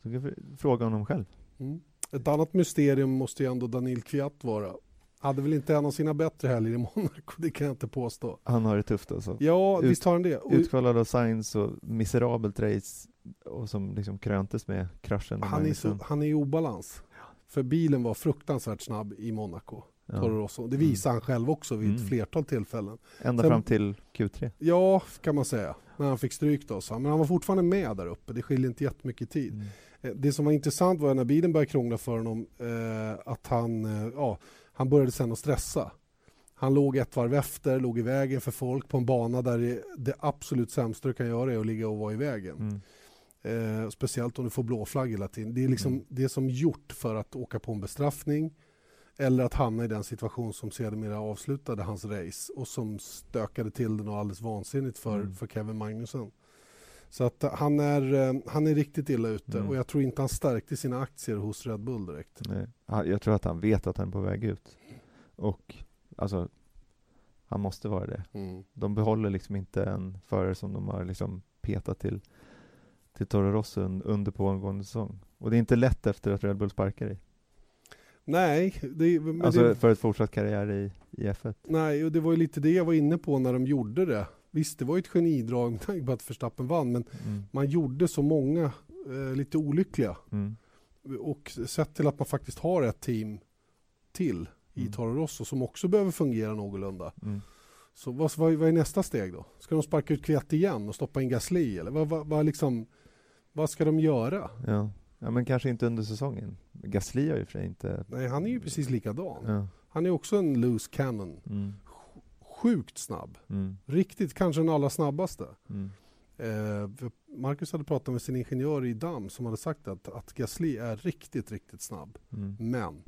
Så vi får fråga honom själv. Mm. Ett annat mysterium måste ju ändå Daniel Kviat vara. Hade väl inte en av sina bättre helger i Monaco, det kan jag inte påstå. Han har det tufft alltså. Ja, Ut- visst har han det. Och Utkvalad av Sainz och miserabelt race och som liksom kröntes med kraschen. han, är så, han är i obalans. För bilen var fruktansvärt snabb i Monaco. Toro Rosso. Det visar han själv också vid ett Mm. flertal tillfällen. Ända Sen- fram till Q3. Ja, kan man säga. När han fick stryk då. Så. Men han var fortfarande med där uppe. Det skiljer inte jättemycket tid. Mm. Eh, Det som var intressant var när bilen började krångla för honom eh, att han, eh, ja, han började sen att stressa. Han låg ett varv efter, låg i vägen för folk på en bana där det, det absolut sämsta du kan göra är att ligga och vara i vägen. Mm. Eh, speciellt om du får blå flagg hela tiden. Det är, liksom, Mm. det är som gjort för att åka på en bestraffning eller att hamna i den situation som sedermera avslutade hans race och som stökade till det något alldeles vansinnigt för, Mm. för Kevin Magnussen. Så att eh, han är, eh, han är riktigt illa ute Mm. och jag tror inte han stärkte sina aktier hos Red Bull direkt. Nej. Jag tror att han vet att han är på väg ut. Och alltså, han måste vara det. Mm. De behåller liksom inte en förare som de har liksom petat till, till Toro Rosso un- under pågående säsong. Och det är inte lätt efter att Red Bull sparkar dig. Nej, det, men Alltså det, för ett fortsatt karriär i, i F1. nej, och det var ju lite det jag var inne på när de gjorde det. Visst, det var ju ett genidrag med tanke på att Verstappen vann, men Mm. man gjorde så många eh, lite olyckliga Mm. och sett till att man faktiskt har ett team till i Mm. Toro Rosso som också behöver fungera någorlunda. Mm. Så vad, vad, vad är nästa steg då? Ska de sparka ut Kviat igen och stoppa in Gasly eller vad, vad, vad, liksom, vad ska de göra? Ja. Ja, men kanske inte under säsongen. Gasly har ju för sig inte... Nej, han är ju precis likadan. Ja. Han är också en loose cannon. Mm. Sjukt snabb. Mm. Riktigt, kanske den allra snabbaste. Mm. Eh, Marcus hade pratat med sin ingenjör i damm som hade sagt att, att Gasly är riktigt, riktigt snabb. Mm. Men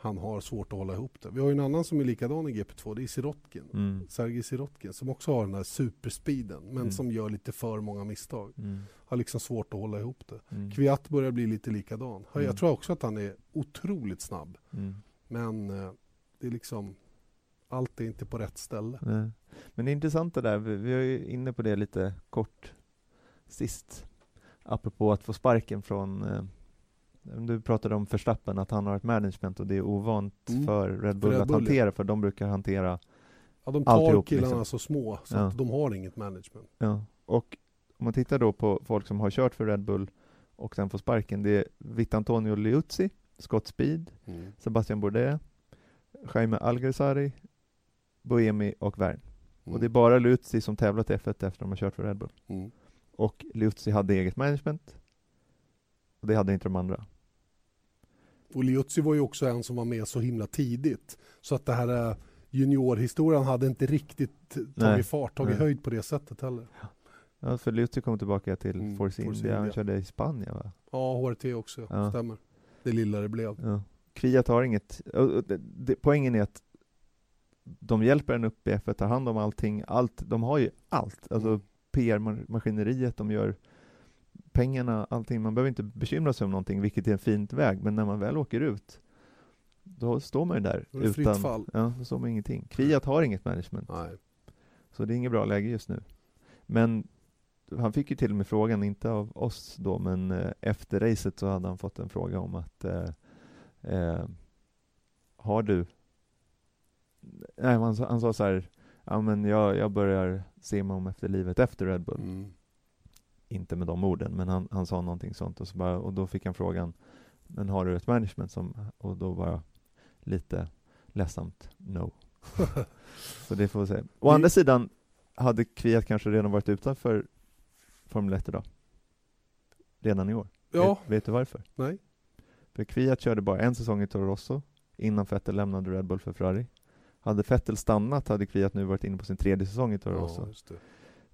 han har svårt att hålla ihop det. Vi har ju en annan som är likadan i GP2, det är Sirotkin. Mm. Sergej Sirotkin som också har den här superspeeden men Mm. som gör lite för många misstag. Mm. Har liksom svårt att hålla ihop det. Mm. Kviat börjar bli lite likadan. Jag Mm. tror också att han är otroligt snabb. Mm. Men eh, det är liksom allt är inte på rätt ställe. Nej. Men det är intressant det där, vi, var ju inne på det lite kort sist. Apropå att få sparken från, eh, du pratade om Verstappen, att han har ett management och det är ovant Mm. för Red Bull Red att Bull, ja. hantera, för de brukar hantera, Ja, de tar Alltihop, killarna liksom. så små så Ja. att de har inget management. ja. Och om man tittar då på folk som har kört för Red Bull och sen får sparken, det är Vittantonio Liuzzi, Scott Speed, Sebastian Bourdais, Jaime Alguersuari, Boemi och Verne. Mm. Och det är bara Liuzzi som tävlat i F1 efter att de har kört för Red Bull. Mm. Och Liuzzi hade eget management. Och det hade inte de andra. Och Liuzzi var ju också en som var med så himla tidigt. Så att det här eh, juniorhistorien hade inte riktigt tagit Nej. fart, tagit Nej. höjd på det sättet heller. Ja, för Liuzzi kom tillbaka till Mm, Force Force India. Han körde i Spanien va? Ja, HRT också, Ja. stämmer. Det lilla det blev. Ja. Kviat har inget, det, det, poängen är att de hjälper en upp i F1, tar hand om allting, allt, de har ju allt, alltså Mm. PR-maskineriet, de gör pengarna, allting, man behöver inte bekymra sig om någonting, vilket är en fint väg, men när man väl åker ut, då står man ju där Då det fritt utan, fall. ja, då står man ingenting. Kviat har inget management, Nej. så det är inget bra läge just nu. Men han fick ju till och med frågan, inte av oss då, men eh, efter racet så hade han fått en fråga om att eh, eh, har du nej, han, sa- han sa så här, ja men jag, jag börjar se mig om efter livet efter Red Bull. Mm. Inte med de orden, men han, han sa någonting sånt och, så bara, och då fick han frågan, men har du ett management som, och då var jag lite ledsamt, no. så det får vi se. Å andra sidan hade Kviat kanske redan varit utanför Formel 1 idag. Redan i år. Ja, Vet, vet du varför? nej. För Kviat körde bara en säsong i Toro Rosso innan Vettel lämnade Red Bull för Ferrari. Hade Vettel stannat hade Kviat nu varit inne på sin tredje säsong i Toro Ja, Rosso. det.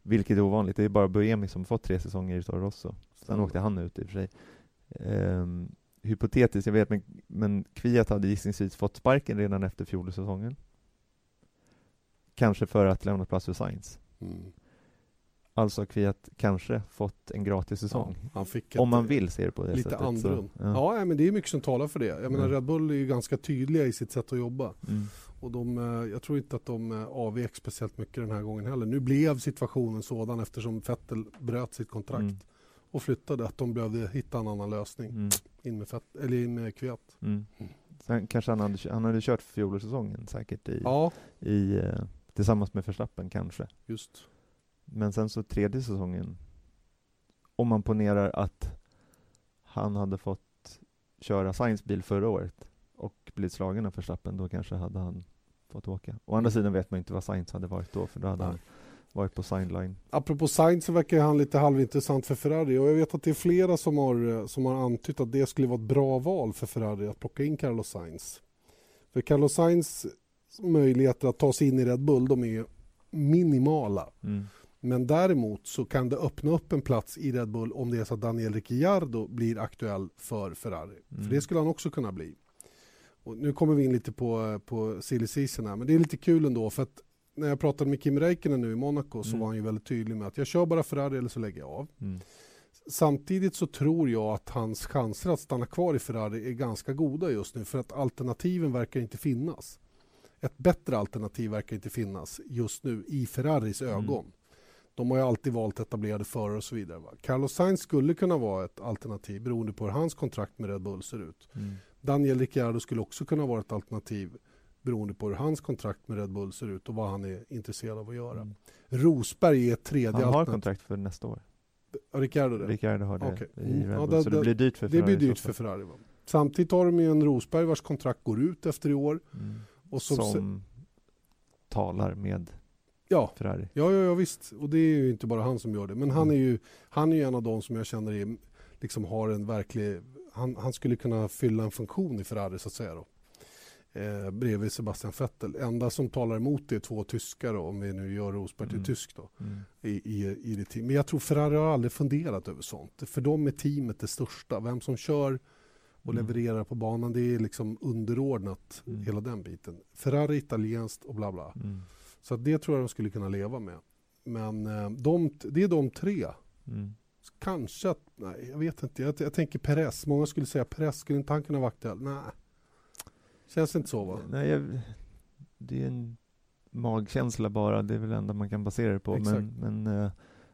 Vilket är ovanligt, det är bara Buemi som fått tre säsonger i Toro Rosso. Sen åkte han ut i och för sig. Ehm, hypotetiskt, jag vet, men, men Kviat hade gissningsvis fått sparken redan efter fjolårssäsongen. Kanske för att lämna plats för Sainz. Mm. Alltså har Kviat kanske fått en gratis Ja, säsong. fick ett, Om man vill se det på det lite sättet. andrum. Så, Ja, ja. men det är mycket som talar för det. Jag menar Mm. Red Bull är ju ganska tydliga i sitt sätt att jobba. Mm. Och de, eh, jag tror inte att de eh, avvek speciellt mycket den här gången heller. Nu blev situationen sådan eftersom Vettel bröt sitt kontrakt Mm. och flyttade att de behövde hitta en annan lösning Mm. in med, Fett, eller in med Kviat. Mm. Sen kanske han hade, han hade kört fjolårssäsongen säkert i, Ja, i, eh, tillsammans med Verstappen kanske. just. Men sen så tredje säsongen, om man ponerar att han hade fått köra Sainz bil förra året och blivit slagen av Verstappen, då kanske hade han fått åka. Å andra sidan vet man inte vad Sainz hade varit då, för då hade Nej. han varit på sideline. Apropå Sainz så verkar han lite halvintressant för Ferrari och jag vet att det är flera som har, eh, som har antytt att det skulle vara ett bra val för Ferrari att plocka in Carlos Sainz. För Carlos Sainz möjligheter att ta sig in i Red Bull de är minimala. Mm. Men däremot så kan det öppna upp en plats i Red Bull om det är så att Daniel Ricciardo blir aktuell för Ferrari. Mm. För det skulle han också kunna bli. Och nu kommer vi in lite på, på silly season här, men det är lite kul ändå för att när jag pratade med Kim Räikkönen nu i Monaco så Mm. var han ju väldigt tydlig med att jag kör bara Ferrari eller så lägger jag av. Mm. Samtidigt så tror jag att hans chanser att stanna kvar i Ferrari är ganska goda just nu för att alternativen verkar inte finnas. Ett bättre alternativ verkar inte finnas just nu i Ferraris Mm. ögon. De har ju alltid valt etablerade förare och så vidare. Va? Carlos Sainz skulle kunna vara ett alternativ beroende på hur hans kontrakt med Red Bull ser ut. Mm. Daniel Ricciardo skulle också kunna vara ett alternativ beroende på hur hans kontrakt med Red Bull ser ut och vad han är intresserad av att göra. Mm. Rosberg är ett tredje Han har alternativ. kontrakt för nästa år. Ja, Ricciardo det? Ricciardo har det Okej. i. Red Ja, Bull, det- så det det- blir dyrt för Det Ferrari blir i dyrt för. Ferrari. Va? Samtidigt har de ju en Rosberg vars kontrakt går ut efter i år. Mm. Och som, Som talar med ja, Ferrari. ja, ja, ja, visst. Och det är ju inte bara han som gör det. Men han är Mm. ju, han är ju en av de som jag känner är, liksom har en verklig... Han, han skulle kunna fylla en funktion i Ferrari så att säga. Då. Eh, bredvid Sebastian Vettel. Enda som talar emot det är två tyskar då, om vi nu gör Rosberg till Mm. tysk då. Mm. I, i, i det team. Men jag tror Ferrari har aldrig funderat över sånt. För dem är teamet det största. Vem som kör och Mm. levererar på banan det är liksom underordnat Mm. hela den biten. Ferrari italienskt och bla bla. Mm. Så det tror jag de skulle kunna leva med. Men eh, de, det är de tre. Kanske att, nej jag vet inte. Jag, jag tänker Perez. Många skulle säga Perez, skulle inte han kunna vara aktuell? Nej. Känns inte så va? Nej, jag, det är en magkänsla bara, det är väl det enda man kan basera det på. Men, Exakt. men eh,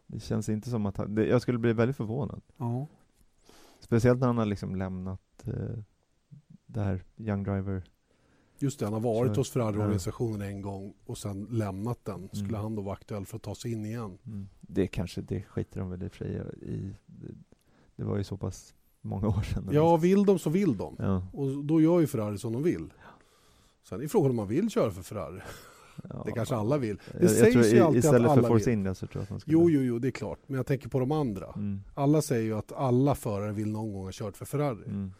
det känns inte som att han, det, jag skulle bli väldigt förvånad. Ja. Speciellt när han har liksom lämnat eh, det här Young Driver. Just det, han har varit Så- hos Ferrari-organisationen en gång och sen lämnat den. Skulle Mm. han då vara aktuell för att ta sig in igen? Mm. Det kanske, det skiter de väl i för i. Det, var ju så pass många år sedan. Ja, vill de så vill de. ja, Och då gör ju Ferrari som de vill. Sen är frågan om man vill köra för Ferrari. ja. Det kanske alla vill. Det jag, jag sägs tror ju alltid att alla för Force vill. India så tror jag att man skulle... Jo, jo, jo, det är klart. Men jag tänker på de andra. Mm. Alla säger ju att alla förare vill någon gång ha kört för Ferrari. Mm.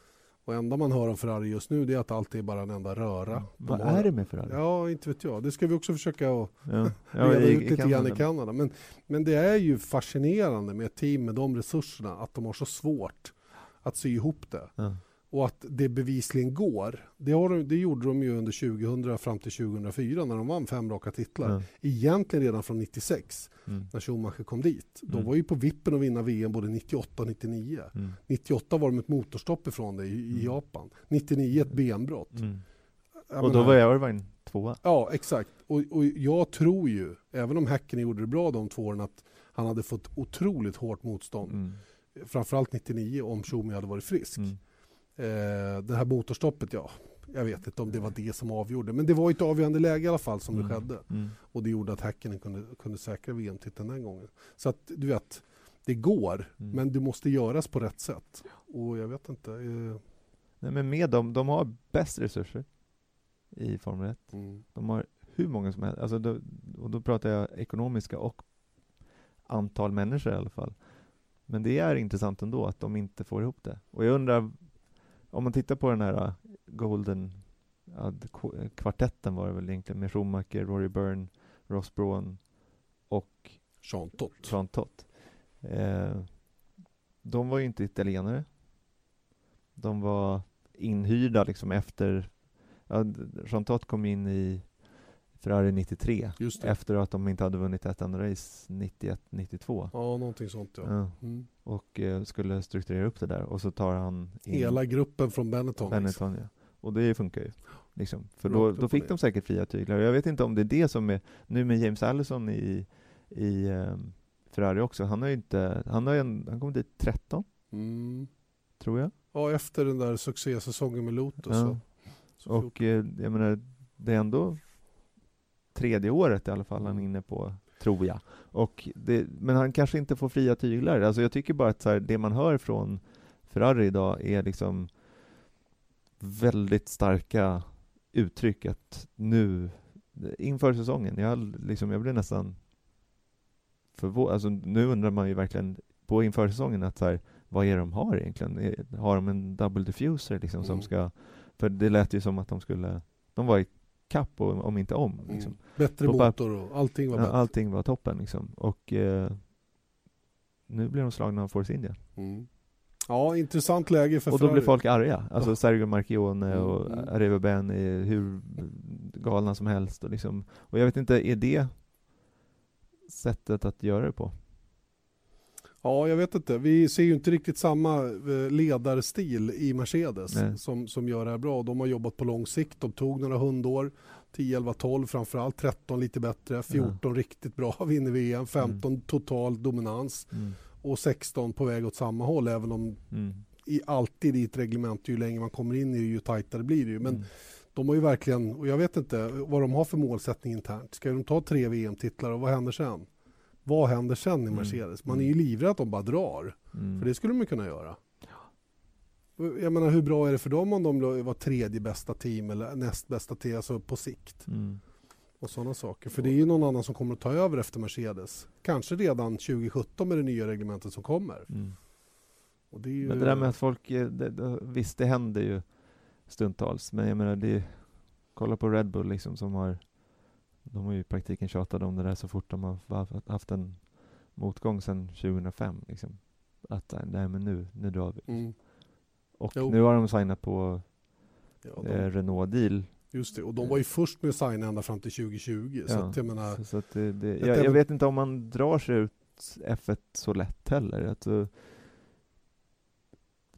Och enda man hör om Ferrari just nu det är att allt är bara en enda röra. De Vad har- är det med Ferrari? Ja, inte vet jag. Det ska vi också försöka att Ja, reda i- ut lite grann i. Kanada. Men, men det är ju fascinerande med ett team med de resurserna att de har så svårt att sy ihop det. Ja. Och att det bevisligen går. Det, har, de- det gjorde de ju under 2000 fram till 2004 när de vann fem raka titlar. Ja. Egentligen redan från 96 Mm. när Schumacher kom dit. De Mm. var ju på vippen att vinna VM både 98 och 99. Mm. 98 var de ett motorstopp ifrån det i, i Mm. Japan. 99 ett benbrott. Mm. Jag Och då menar- var Irvine tvåa. Ja, exakt. Och, och jag tror ju, även om Häcken gjorde det bra de två åren, att han hade fått otroligt hårt motstånd. Mm. Framförallt 99 om Schumi hade varit frisk. Eh, det här motorstoppet, ja. jag vet inte om det var det som avgjorde. Men det var ett avgörande läge i alla fall som Mm. det skedde. Mm. Och det gjorde att Häcken kunde, kunde säkra VM-titeln den gången. Så att du vet, det går. Mm. Men det måste göras på rätt sätt. Och jag vet inte. Eh, Nej, men med dem, de har bäst resurser i Formel 1. mm. De har hur många som helst, alltså då, och då pratar jag ekonomiska och antal människor i alla fall. Men det är intressant ändå att de inte får ihop det. Och jag undrar, om man tittar på den här uh, Golden k- kvartetten var det väl egentligen med Schumacher, Rory Byrne, Ross Brawn och Jean Tott. Jean Tott. Eh, de var ju inte italienare. De var inhyrda liksom efter, ja, Jean Tott kom in i Ferrari 93 Just det. efter att de inte hade vunnit ett enda race 91-92. Ja, någonting sånt ja. Ja, Mm. och eh, skulle strukturera upp det där och så tar han in Hela gruppen från Benetton. liksom. Benetton. Ja. Och det funkar ju. Liksom. För då, då fick de säkert fria tyglar. Jag vet inte om det är det som är, nu med James Allison i, i ehm, Ferrari också, han har ju inte, han har en, han kom dit 13, Mm. tror jag. Ja, efter den där succésäsongen med Lotus. Ja. Så. Så Och eh, jag menar, det är ändå tredje året i alla fall han är inne på, tror jag. Och det, men han kanske inte får fria tyglar. Alltså jag tycker bara att här, det man hör från Ferrari idag är liksom väldigt starka uttryck att nu, inför säsongen, jag, liksom, jag blev nästan förvånad. Alltså nu undrar man ju verkligen på inför säsongen att så här, vad är det de har egentligen? Har de en double diffuser liksom som Mm. ska, för det lät ju som att de skulle, de var i kapp och, om inte om liksom. Mm. Bättre På motor och allting var Ja, bättre. allting var toppen liksom. Och eh, nu blir de slagna av Force India. Mm. Ja, intressant läge för Och då blir Ferrari. folk arga. Alltså Ja. Sergio Marchionne Mm, och mm. Arriva Ben är hur galna som helst och liksom. Och jag vet inte, är det sättet att göra det på? Ja, jag vet inte. Vi ser ju inte riktigt samma eh, ledarstil i Mercedes Nej. som, som gör det här bra. De har jobbat på lång sikt. De tog några hundår. 10, 11, 12 framförallt. 13 lite bättre. 14 riktigt bra, vinner VM. 15 total dominans. Mm. Och 16 på väg åt samma håll. Även om Mm. i, alltid i ett reglement, ju längre man kommer in i det, ju tajtare blir det ju. Men Mm. de har ju verkligen, och jag vet inte vad de har för målsättning internt. Ska de ta tre VM-titlar och vad händer sen? Vad händer sen i Mm. Mercedes? Man är ju livrädd att de bara drar. Mm. För det skulle de ju kunna göra. Jag menar hur bra är det för dem om de var tredje bästa team eller näst bästa team, alltså på sikt. Mm. Och sådana saker. För det är ju någon annan som kommer att ta över efter Mercedes. Kanske redan 2017 med det nya reglementet som kommer. Mm. Det är ju... Men det där med att folk, eh, det, det, visst det händer ju stundtals, men jag menar det, kolla på Red Bull liksom som har, de har ju i praktiken tjatat om det där så fort de har haft- en motgång sedan 2005 liksom. Att nej men nu, nu drar vi. Mm. Och Jo. nu har de signat på Ja, de, eh, Renault-deal. just det. Och de var ju först med att signa ända fram till 2020. Så Ja. att jag menar, Så, så att det, det, jag, jag vet inte om man drar sig ut F1 så lätt heller. Att, eh,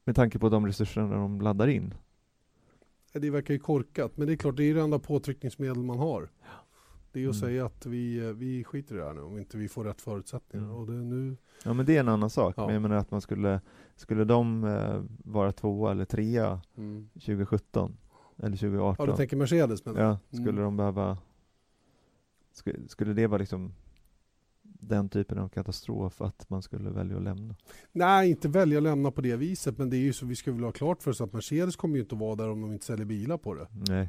med tanke på de resurserna de laddar in. det verkar ju korkat. Men det är klart, det är det enda påtryckningsmedel man har. Det är att Mm. säga att vi, vi skiter i det här nu om inte vi får rätt förutsättningar. Mm. Och det nu, Ja men det är en annan sak. Ja. Men jag menar att man skulle, skulle de eh, vara tvåa eller trea mm. 2017 eller 2018? Ja, du tänker Mercedes men Ja, skulle Mm. de behöva skulle, skulle det vara liksom den typen av katastrof att man skulle välja att lämna? Nej, inte välja att lämna på det viset. Men det är ju så vi ska väl ha klart för oss att Mercedes kommer ju inte att vara där om de inte säljer bilar på det. Nej.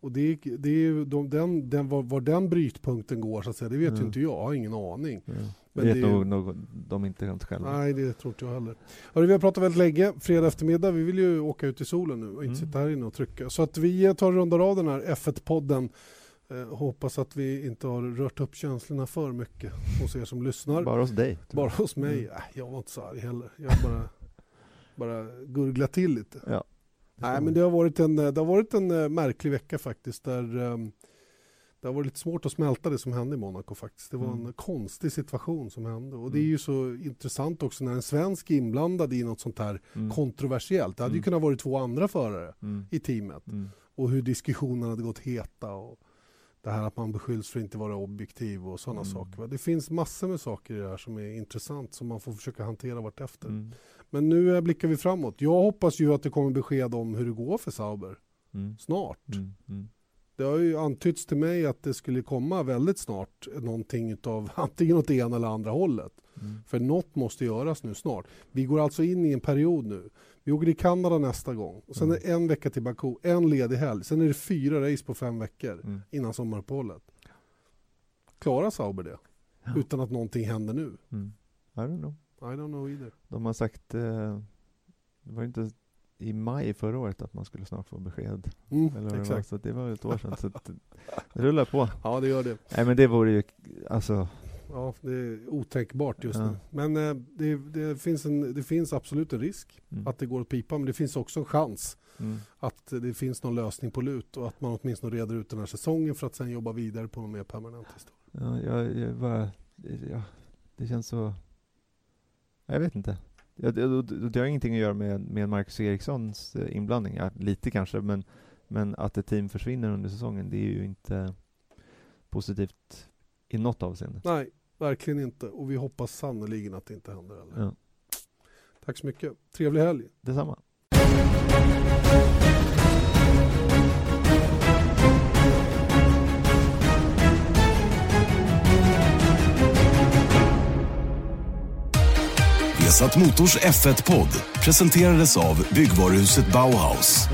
Och det, det är ju de, den, den, var, var den brytpunkten går så att säga, det vet ju Mm. inte jag. Jag har ingen aning. Ja. Men vet det ju- nog, nog de inte helt själva. Nej, det tror inte jag heller. Hörru, vi har pratat väldigt länge. Fredag eftermiddag. Vi vill ju åka ut i solen nu och inte Mm. sitta här inne och trycka. Så att vi tar och rundar av den här F1-podden. Eh, hoppas att vi inte har rört upp känslorna för mycket hos er som lyssnar. Bara hos dig. Bara hos mig? Mm. Äh, jag var inte så arg heller. Jag bara, bara gurgla till lite. Ja. Nej, men det har varit en, det har varit en eh, märklig vecka faktiskt. Där, ehm, det har varit lite svårt att smälta det som hände i Monaco faktiskt. Det var Mm. en konstig situation som hände. Och det är Mm. ju så intressant också när en svensk är inblandad i något sånt här Mm. kontroversiellt. Det hade ju Mm. kunnat vara två andra förare i teamet. Och hur diskussionerna hade gått heta. Och det här att man beskylls för att inte vara objektiv och sådana Mm. saker. Det finns massor med saker i det här som är intressant som man får försöka hantera vartefter. Mm. Men nu eh, blickar vi framåt. Jag hoppas ju att det kommer besked om hur det går för Sauber. Mm. snart. Mm. Mm. Det har ju antytts till mig att det skulle komma väldigt snart någonting utav antingen åt det ena eller andra hållet. Mm. För något måste göras nu snart. Vi går alltså in i en period nu. Vi åker till Kanada nästa gång. Och sen Mm. är det en vecka till Baku, en ledig helg. Sen är det fyra race på fem veckor Mm. innan sommaruppehållet. Klarar Sauber det? Utan att någonting händer nu? Mm. I don't know. I don't know either. De har sagt, eh, det var inte i maj förra året att man skulle snart få besked. Mm, Eller vad det var, exakt. så det var ett år sedan. så det rullar på. Ja, det gör det. Nej men det vore ju, alltså, Ja, det är otänkbart just Ja. nu. Men eh, det, det, finns en, det finns absolut en risk mm. att det går att pipa. Men det finns också en chans Mm. att det finns någon lösning på lut och att man åtminstone reder ut den här säsongen för att sen jobba vidare på någon mer permanent historia. Ja, jag, jag bara, ja, det känns så, jag vet inte. Det, det, det har ingenting att göra med, med Marcus Erikssons eh, inblandning, ja, lite kanske, men, men att ett team försvinner under säsongen, det är ju inte positivt i något avseende. Nej, verkligen inte. Och vi hoppas sannoliken att det inte händer heller. Ja. Tack så mycket. Trevlig helg. Detsamma. Vesat Motors F1-podd presenterades av byggvaruhuset Bauhaus.